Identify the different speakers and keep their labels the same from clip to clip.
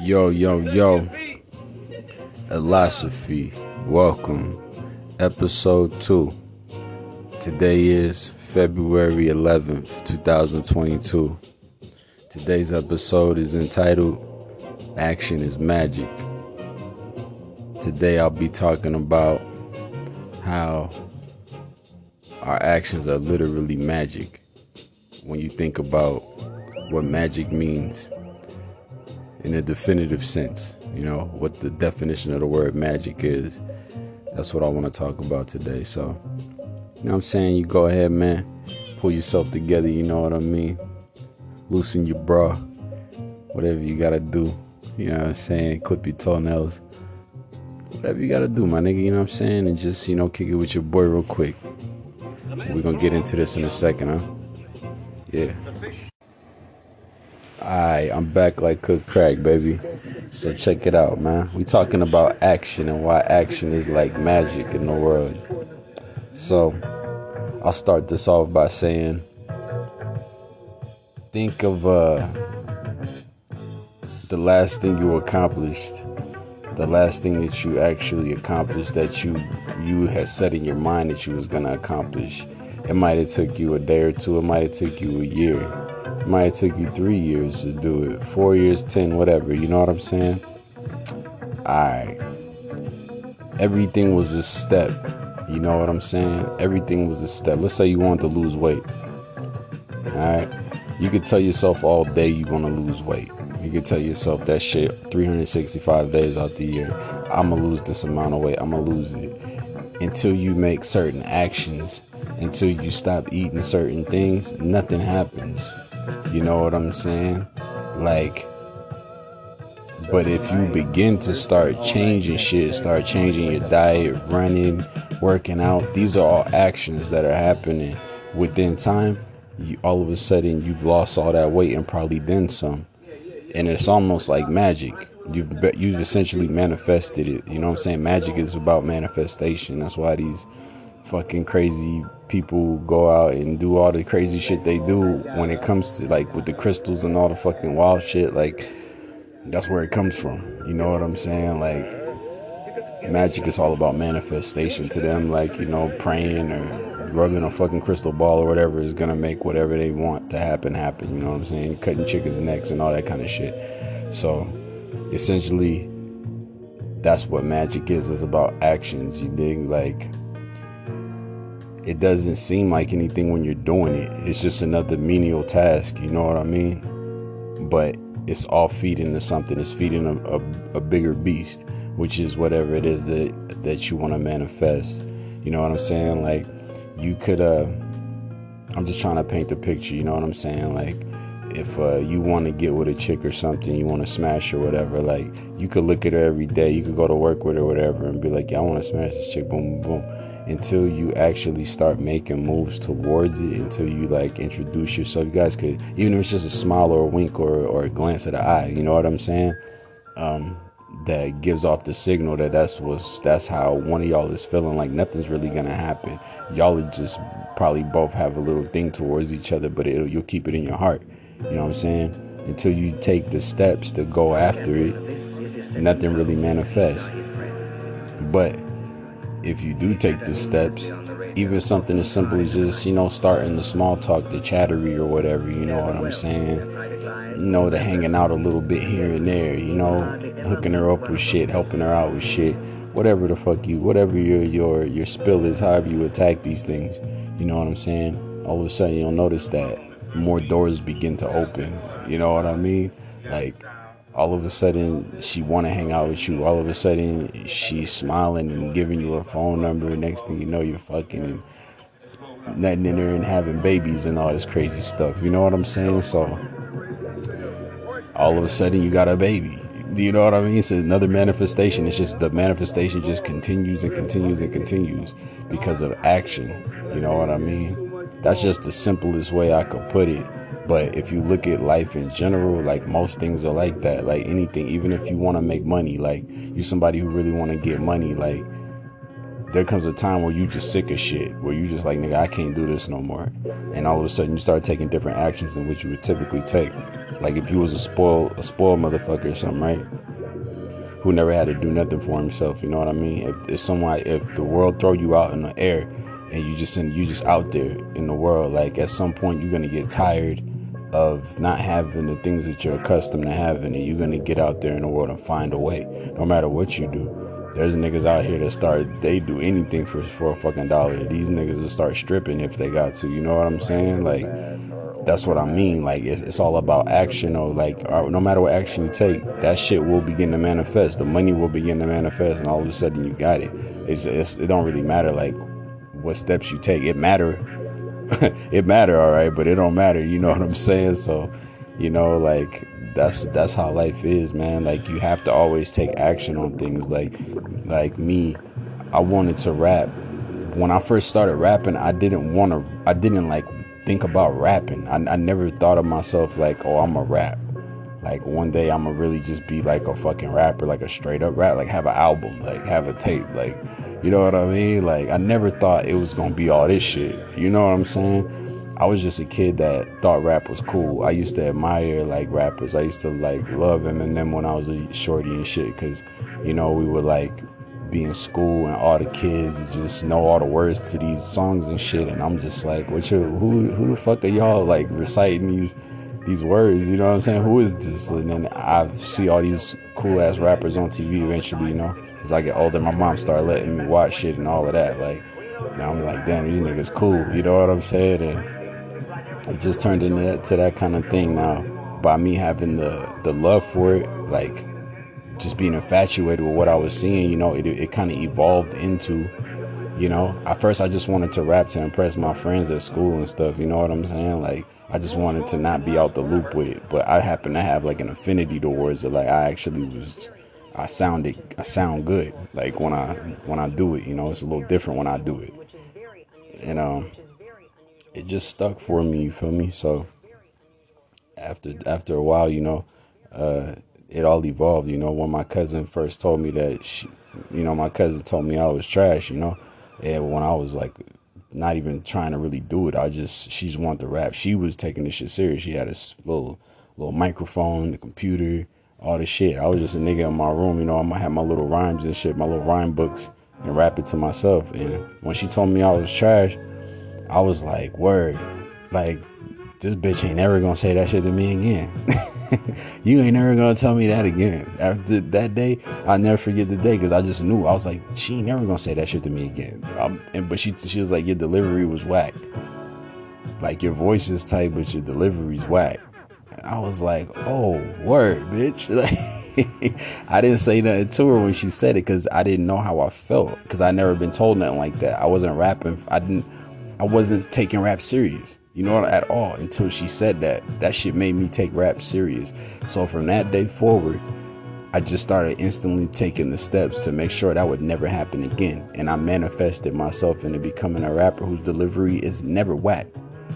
Speaker 1: Yo, yo, yo. Illosophy. Welcome. Episode 2. Today is February 11th, 2022. Today's episode is entitled Action is Magic. Today I'll be talking about how our actions are literally magic. When you think about what magic means in a definitive sense, you know, what the definition of the word magic is. That's what I want to talk about today. So, you know what I'm saying? You go ahead, man. Pull yourself together, you know what I mean? Loosen your bra. Whatever you got to do. You know what I'm saying? Clip your toenails. Whatever you got to do, my nigga, you know what I'm saying? And just, you know, kick it with your boy real quick. We're to get into this in a second, huh? Yeah. Alright, I'm back like cook crack, baby. So check it out, man. We talking about action and why action is like magic in the world. So I'll start this off by saying think of uh the last thing you accomplished. The last thing that you actually accomplished that you you had set in your mind that you was gonna accomplish. It might have took you a day or two, it might have took you a year might have took you three years to do it, four years, ten, whatever. You know what I'm saying? Alright. Everything was a step. You know what I'm saying? Everything was a step. Let's say you want to lose weight. Alright. You could tell yourself all day you want to lose weight. You could tell yourself that shit 365 days out the year. I'm going to lose this amount of weight. I'm going to lose it. Until you make certain actions, until you stop eating certain things, nothing happens. You know what I'm saying? Like, but if you begin to start changing shit, start changing your diet, running, working out, these are all actions that are happening within time. You, all of a sudden, you've lost all that weight and probably then some. And it's almost like magic. You've you've essentially manifested it. You know what I'm saying? Magic is about manifestation. That's why these fucking crazy people go out and do all the crazy shit they do when it comes to like with the crystals and all the fucking wild shit like that's where it comes from. You know what i'm saying? Like magic is all about manifestation to them like you know praying or rubbing a fucking crystal ball or whatever is gonna make whatever they want to happen happen you know what i'm saying? Cutting chickens necks and all that kind of shit. So essentially that's what magic is is about actions you dig? Like it doesn't seem like anything when you're doing it. It's just another menial task, you know what I mean? But it's all feeding to something. It's feeding a, a, a bigger beast, which is whatever it is that that you want to manifest. You know what I'm saying? Like you could uh I'm just trying to paint the picture, you know what I'm saying? Like if uh, you want to get with a chick or something, you want to smash or whatever, like you could look at her every day, you could go to work with her, whatever, and be like, yeah, I want to smash this chick, boom, boom, boom until you actually start making moves towards it until you like introduce yourself. You guys could even if it's just a smile or a wink or, or a glance of the eye you know what i'm saying? Um, that gives off the signal that that's what's that's how one of y'all is feeling like nothing's really gonna happen. Y'all just probably both have a little thing towards each other but you'll keep it in your heart you know what i'm saying? Until you take the steps to go after it nothing really manifests. But if you do take the steps, even something as simple as just, you know, starting the small talk, the chattery or whatever, you know what I'm saying? You know, the hanging out a little bit here and there, you know, hooking her up with shit, helping her out with shit, whatever the fuck you, whatever your your your spill is, however you attack these things, you know what I'm saying? All of a sudden you'll notice that more doors begin to open, you know what I mean? Like all of a sudden she want to hang out with you. All of a sudden she's smiling and giving you her phone number. Next thing you know you're fucking and nutting in her and having babies and all this crazy stuff. You know what i'm saying? So all of a sudden you got a baby. Do you know what i mean? It's another manifestation. It's just the manifestation just continues and continues and continues because of action. You know what i mean? That's just the simplest way i could put it but if you look at life in general, like most things are like that. Like anything, even if you want to make money, like you somebody who really want to get money, like there comes a time where you just sick of shit, where you just like, nigga, I can't do this no more. And all of a sudden you start taking different actions than what you would typically take. Like if you was a spoiled, a spoiled motherfucker or something, right? Who never had to do nothing for himself, you know what I mean? If, if someone, if the world throw you out in the air and you just in, you just out there in the world, like at some point you're gonna get tired of not having the things that you're accustomed to having, and you're gonna get out there in the world and find a way, no matter what you do. There's niggas out here that start they do anything for for a fucking dollar. These niggas will start stripping if they got to. You know what I'm saying? Like that's what I mean. Like it's, it's all about action or like uh, no matter what action you take, that shit will begin to manifest. The money will begin to manifest, and all of a sudden you got it. It's, it's it don't really matter like what steps you take. It matter. it matter, all right, but it don't matter. You know what I'm saying? So, you know, like that's that's how life is, man. Like you have to always take action on things. Like like me, I wanted to rap. When I first started rapping, I didn't want to. I didn't like think about rapping. I, I never thought of myself like, oh, I'm a rap. Like one day I'm gonna really just be like a fucking rapper, like a straight up rap, like have an album, like have a tape, like you know what I mean? Like I never thought it was gonna be all this shit. You know what I'm saying? I was just a kid that thought rap was cool. I used to admire like rappers. I used to like love Eminem when I was a shorty and shit, cause you know we would like be in school and all the kids just know all the words to these songs and shit, and I'm just like, what you? Who who the fuck are y'all like reciting these? these words, you know what I'm saying? Who is this? And then I see all these cool ass rappers on TV eventually, you know. As I get older, my mom started letting me watch shit and all of that. Like, now I'm like, damn, these niggas cool, you know what I'm saying? And it just turned into that, to that kind of thing now by me having the the love for it like just being infatuated with what i was seeing you know it, it kind of evolved into you know at first i just wanted to rap to impress my friends at school and stuff you know what i'm saying like i just wanted to not be out the loop with it but i happen to have like an affinity towards it like i actually was i sounded i sound good like when i when i do it you know it's a little different when i do it you know it just stuck for me. You feel me? So after after a while, you know, uh, it all evolved. You know, when my cousin first told me that, she, you know, my cousin told me I was trash. You know, and when I was like not even trying to really do it, I just she just wanted to rap. She was taking this shit serious. She had a little little microphone, the computer, all the shit. I was just a nigga in my room. You know, I might have my little rhymes and shit, my little rhyme books, and rap it to myself. And when she told me I was trash I was like, word, like this bitch ain't never gonna say that shit to me again. you ain't never gonna tell me that again. After that day, I'll never forget the day because I just knew. I was like, she ain't never gonna say that shit to me again. Um, and but she she was like, your delivery was whack. Like your voice is tight, but your delivery's whack. I was like, oh, word, bitch. Like I didn't say nothing to her when she said it because I didn't know how I felt because I never been told nothing like that. I wasn't rapping. I didn't. I wasn't taking rap serious, you know, at all until she said that. That shit made me take rap serious. So from that day forward, I just started instantly taking the steps to make sure that would never happen again. And I manifested myself into becoming a rapper whose delivery is never whack.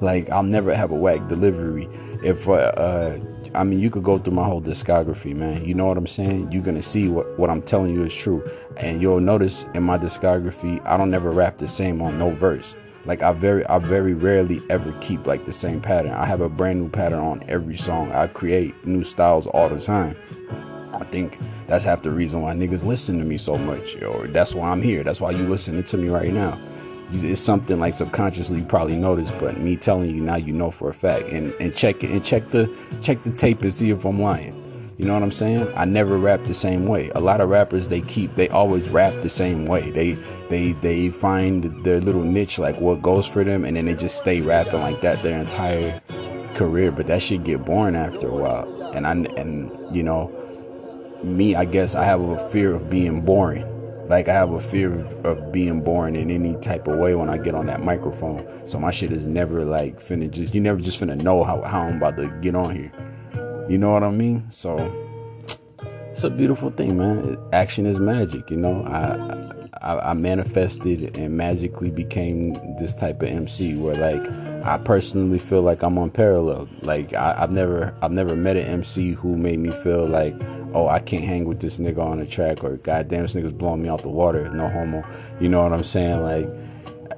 Speaker 1: Like I'll never have a whack delivery. If uh, uh, I mean, you could go through my whole discography, man. You know what I'm saying? You're gonna see what what I'm telling you is true, and you'll notice in my discography, I don't ever rap the same on no verse. Like I very I very rarely ever keep like the same pattern. I have a brand new pattern on every song. I create new styles all the time. I think that's half the reason why niggas listen to me so much, or that's why I'm here. That's why you listening to me right now. It's something like subconsciously you probably noticed, but me telling you now, you know for a fact. And and check it and check the check the tape and see if I'm lying. You know what I'm saying? I never rap the same way. A lot of rappers they keep they always rap the same way. They they they find their little niche like what goes for them and then they just stay rapping like that their entire career, but that shit get boring after a while. And I and you know, me I guess I have a fear of being boring. Like I have a fear of, of being boring in any type of way when I get on that microphone. So my shit is never like finna just you never just finna know how, how I'm about to get on here. You know what I mean? So it's a beautiful thing, man. Action is magic. You know, I, I I manifested and magically became this type of MC where like I personally feel like I'm unparalleled. Like I, have never I've never met an MC who made me feel like, oh, I can't hang with this nigga on the track or goddamn this nigga's blowing me out the water. No homo. You know what I'm saying? Like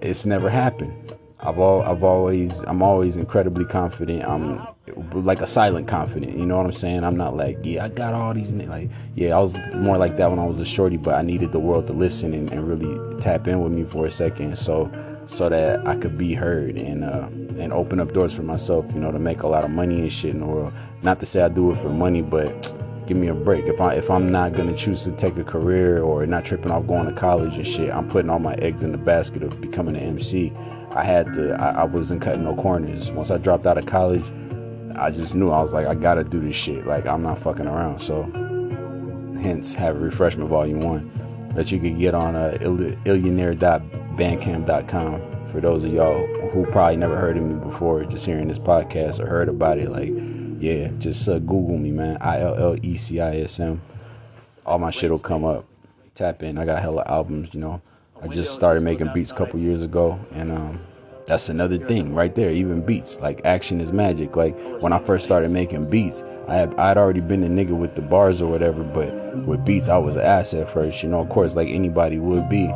Speaker 1: it's never happened. I've all I've always I'm always incredibly confident. I'm like a silent confident. You know what I'm saying? I'm not like yeah I got all these like yeah I was more like that when I was a shorty, but I needed the world to listen and, and really tap in with me for a second. So so that I could be heard and uh, and open up doors for myself, you know, to make a lot of money and shit in the world. Not to say I do it for money, but give me a break. If I if I'm not gonna choose to take a career or not tripping off going to college and shit, I'm putting all my eggs in the basket of becoming an MC. I had to. I, I wasn't cutting no corners. Once I dropped out of college, I just knew I was like, I gotta do this shit. Like I'm not fucking around. So, hence, have refreshment volume one that you could get on uh, illionaire.com bandcamp.com for those of y'all who probably never heard of me before just hearing this podcast or heard about it like yeah just uh, google me man. I-l-l-e-c-i-s-m all my shit will come up. Tap in. I got hella albums you know. I just started making beats a couple years ago and um that's another thing right there even beats. Like action is magic. Like when i first started making beats i had i'd already been a nigga with the bars or whatever but with beats i was an asset first you know. Of course like anybody would be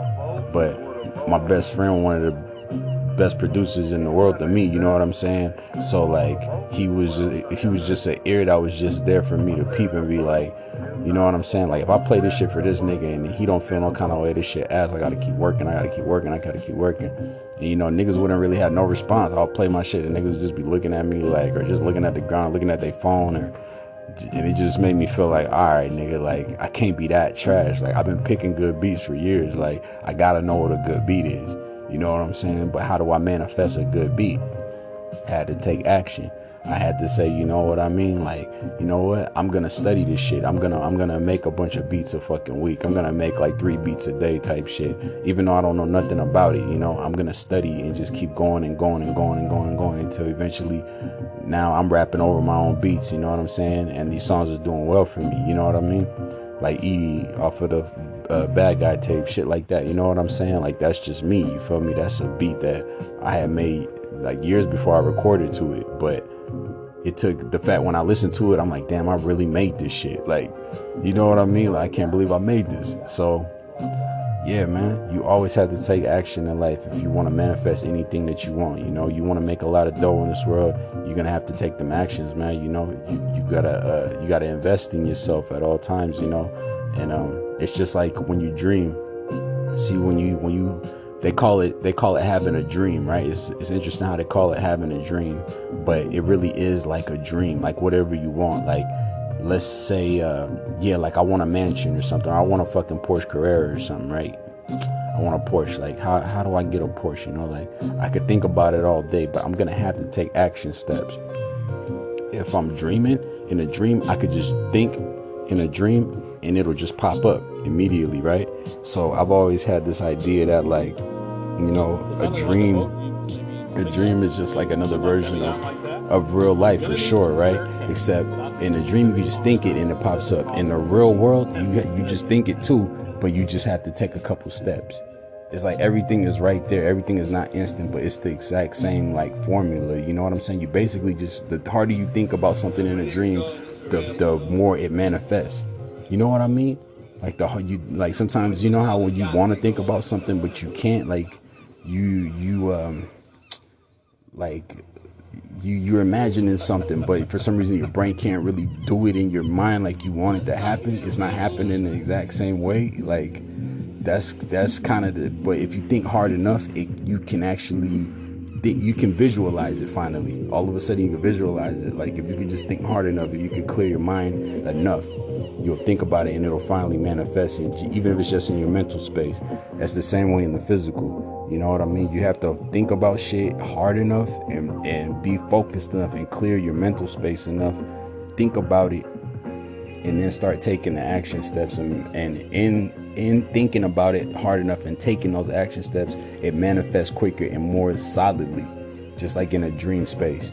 Speaker 1: but my best friend, wanted the best producers in the world to me. You know what I'm saying? So like he was he was just an ear that was just there for me to peep and be like, you know what I'm saying? Like if I play this shit for this nigga and he don't feel no kind of way, this shit ass. I gotta keep working. I gotta keep working. I gotta keep working. And you know niggas wouldn't really have no response. I'll play my shit and niggas would just be looking at me like or just looking at the ground, looking at their phone or and it just made me feel like, all right, nigga, like I can't be that trash. Like I've been picking good beats for years. Like I gotta know what a good beat is. You know what I'm saying? But how do I manifest a good beat? I had to take action. I had to say, you know what I mean? Like, you know what? I'm gonna study this shit. I'm gonna I'm gonna make a bunch of beats a fucking week. I'm gonna make like three beats a day type shit. Even though I don't know nothing about it, you know, I'm gonna study and just keep going and going and going and going and going until eventually now I'm rapping over my own beats, you know what I'm saying? And these songs are doing well for me, you know what I mean? Like E off of the uh, bad guy tape, shit like that. You know what I'm saying? Like that's just me. You feel me? That's a beat that I had made like years before I recorded to it, but it took the fact when I listened to it, I'm like, damn, I really made this shit. Like, you know what I mean? Like, I can't believe I made this. So, yeah, man, you always have to take action in life if you want to manifest anything that you want. You know, you want to make a lot of dough in this world, you're gonna have to take them actions, man. You know, you, you gotta uh, you gotta invest in yourself at all times. You know, and um, it's just like when you dream. See, when you when you they call it they call it having a dream right? It's, it's interesting how they call it having a dream but it really is like a dream like whatever you want. Like let's say uh, yeah like i want a mansion or something. I want a fucking porsche carrera or something right? I want a porsche. Like how, how do i get a porsche you know? Like i could think about it all day but i'm gonna have to take action steps. If i'm dreaming in a dream i could just think in a dream and it'll just pop up immediately right so i've always had this idea that like you know, a dream. A dream is just like another version of, of real life for sure, right? Except in a dream, you just think it and it pops up. In the real world, you you just think it too, but you just have to take a couple steps. It's like everything is right there. Everything is not instant, but it's the exact same like formula. You know what I'm saying? You basically just the harder you think about something in a dream, the the more it manifests. You know what I mean? Like the you like sometimes you know how when you want to think about something but you can't like you you um like you you're imagining something but for some reason your brain can't really do it in your mind like you want it to happen. It's not happening the exact same way like that's that's kind of the but if you think hard enough it you can actually think you can visualize it finally. All of a sudden you can visualize it. Like if you can just think hard enough if you can clear your mind enough you'll think about it and it'll finally manifest in, even if it's just in your mental space. That's the same way in the physical you know what i mean? You have to think about shit hard enough and, and be focused enough and clear your mental space enough. Think about it and then start taking the action steps and, and in in thinking about it hard enough and taking those action steps it manifests quicker and more solidly just like in a dream space.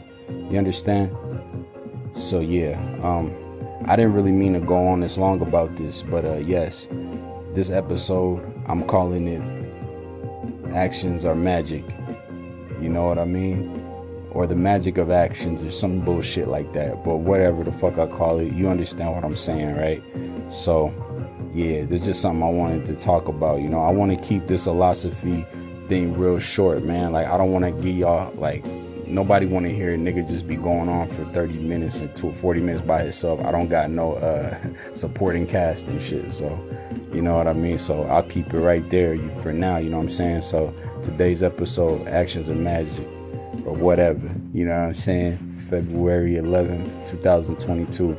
Speaker 1: You understand? So yeah um I didn't really mean to go on this long about this, but uh, yes, this episode I'm calling it Actions Are Magic. You know what I mean? or the magic of actions or some bullshit like that. But whatever the fuck I call it, you understand what I'm saying, right? So, yeah, there's just something I wanted to talk about. You know, I want to keep this Illosophy thing real short, man. Like, I don't want to give y'all, like, nobody want to hear a nigga just be going on for 30 minutes and 40 minutes by itself. I don't got no uh, supporting cast and shit. So, you know what I mean? So, I'll keep it right there for now, you know what I'm saying? So, today's episode, Actions of Magic or whatever. You know what I'm saying? February 11th, 2022. You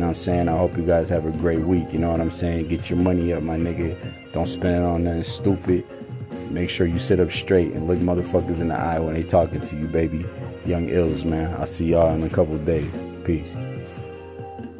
Speaker 1: know what I'm saying? I hope you guys have a great week. You know what I'm saying? Get your money up, my nigga. Don't spend it on nothing stupid. Make sure you sit up straight and look motherfuckers in the eye when they talking to you, baby. Young Ills, man. I'll see y'all in a couple days. Peace.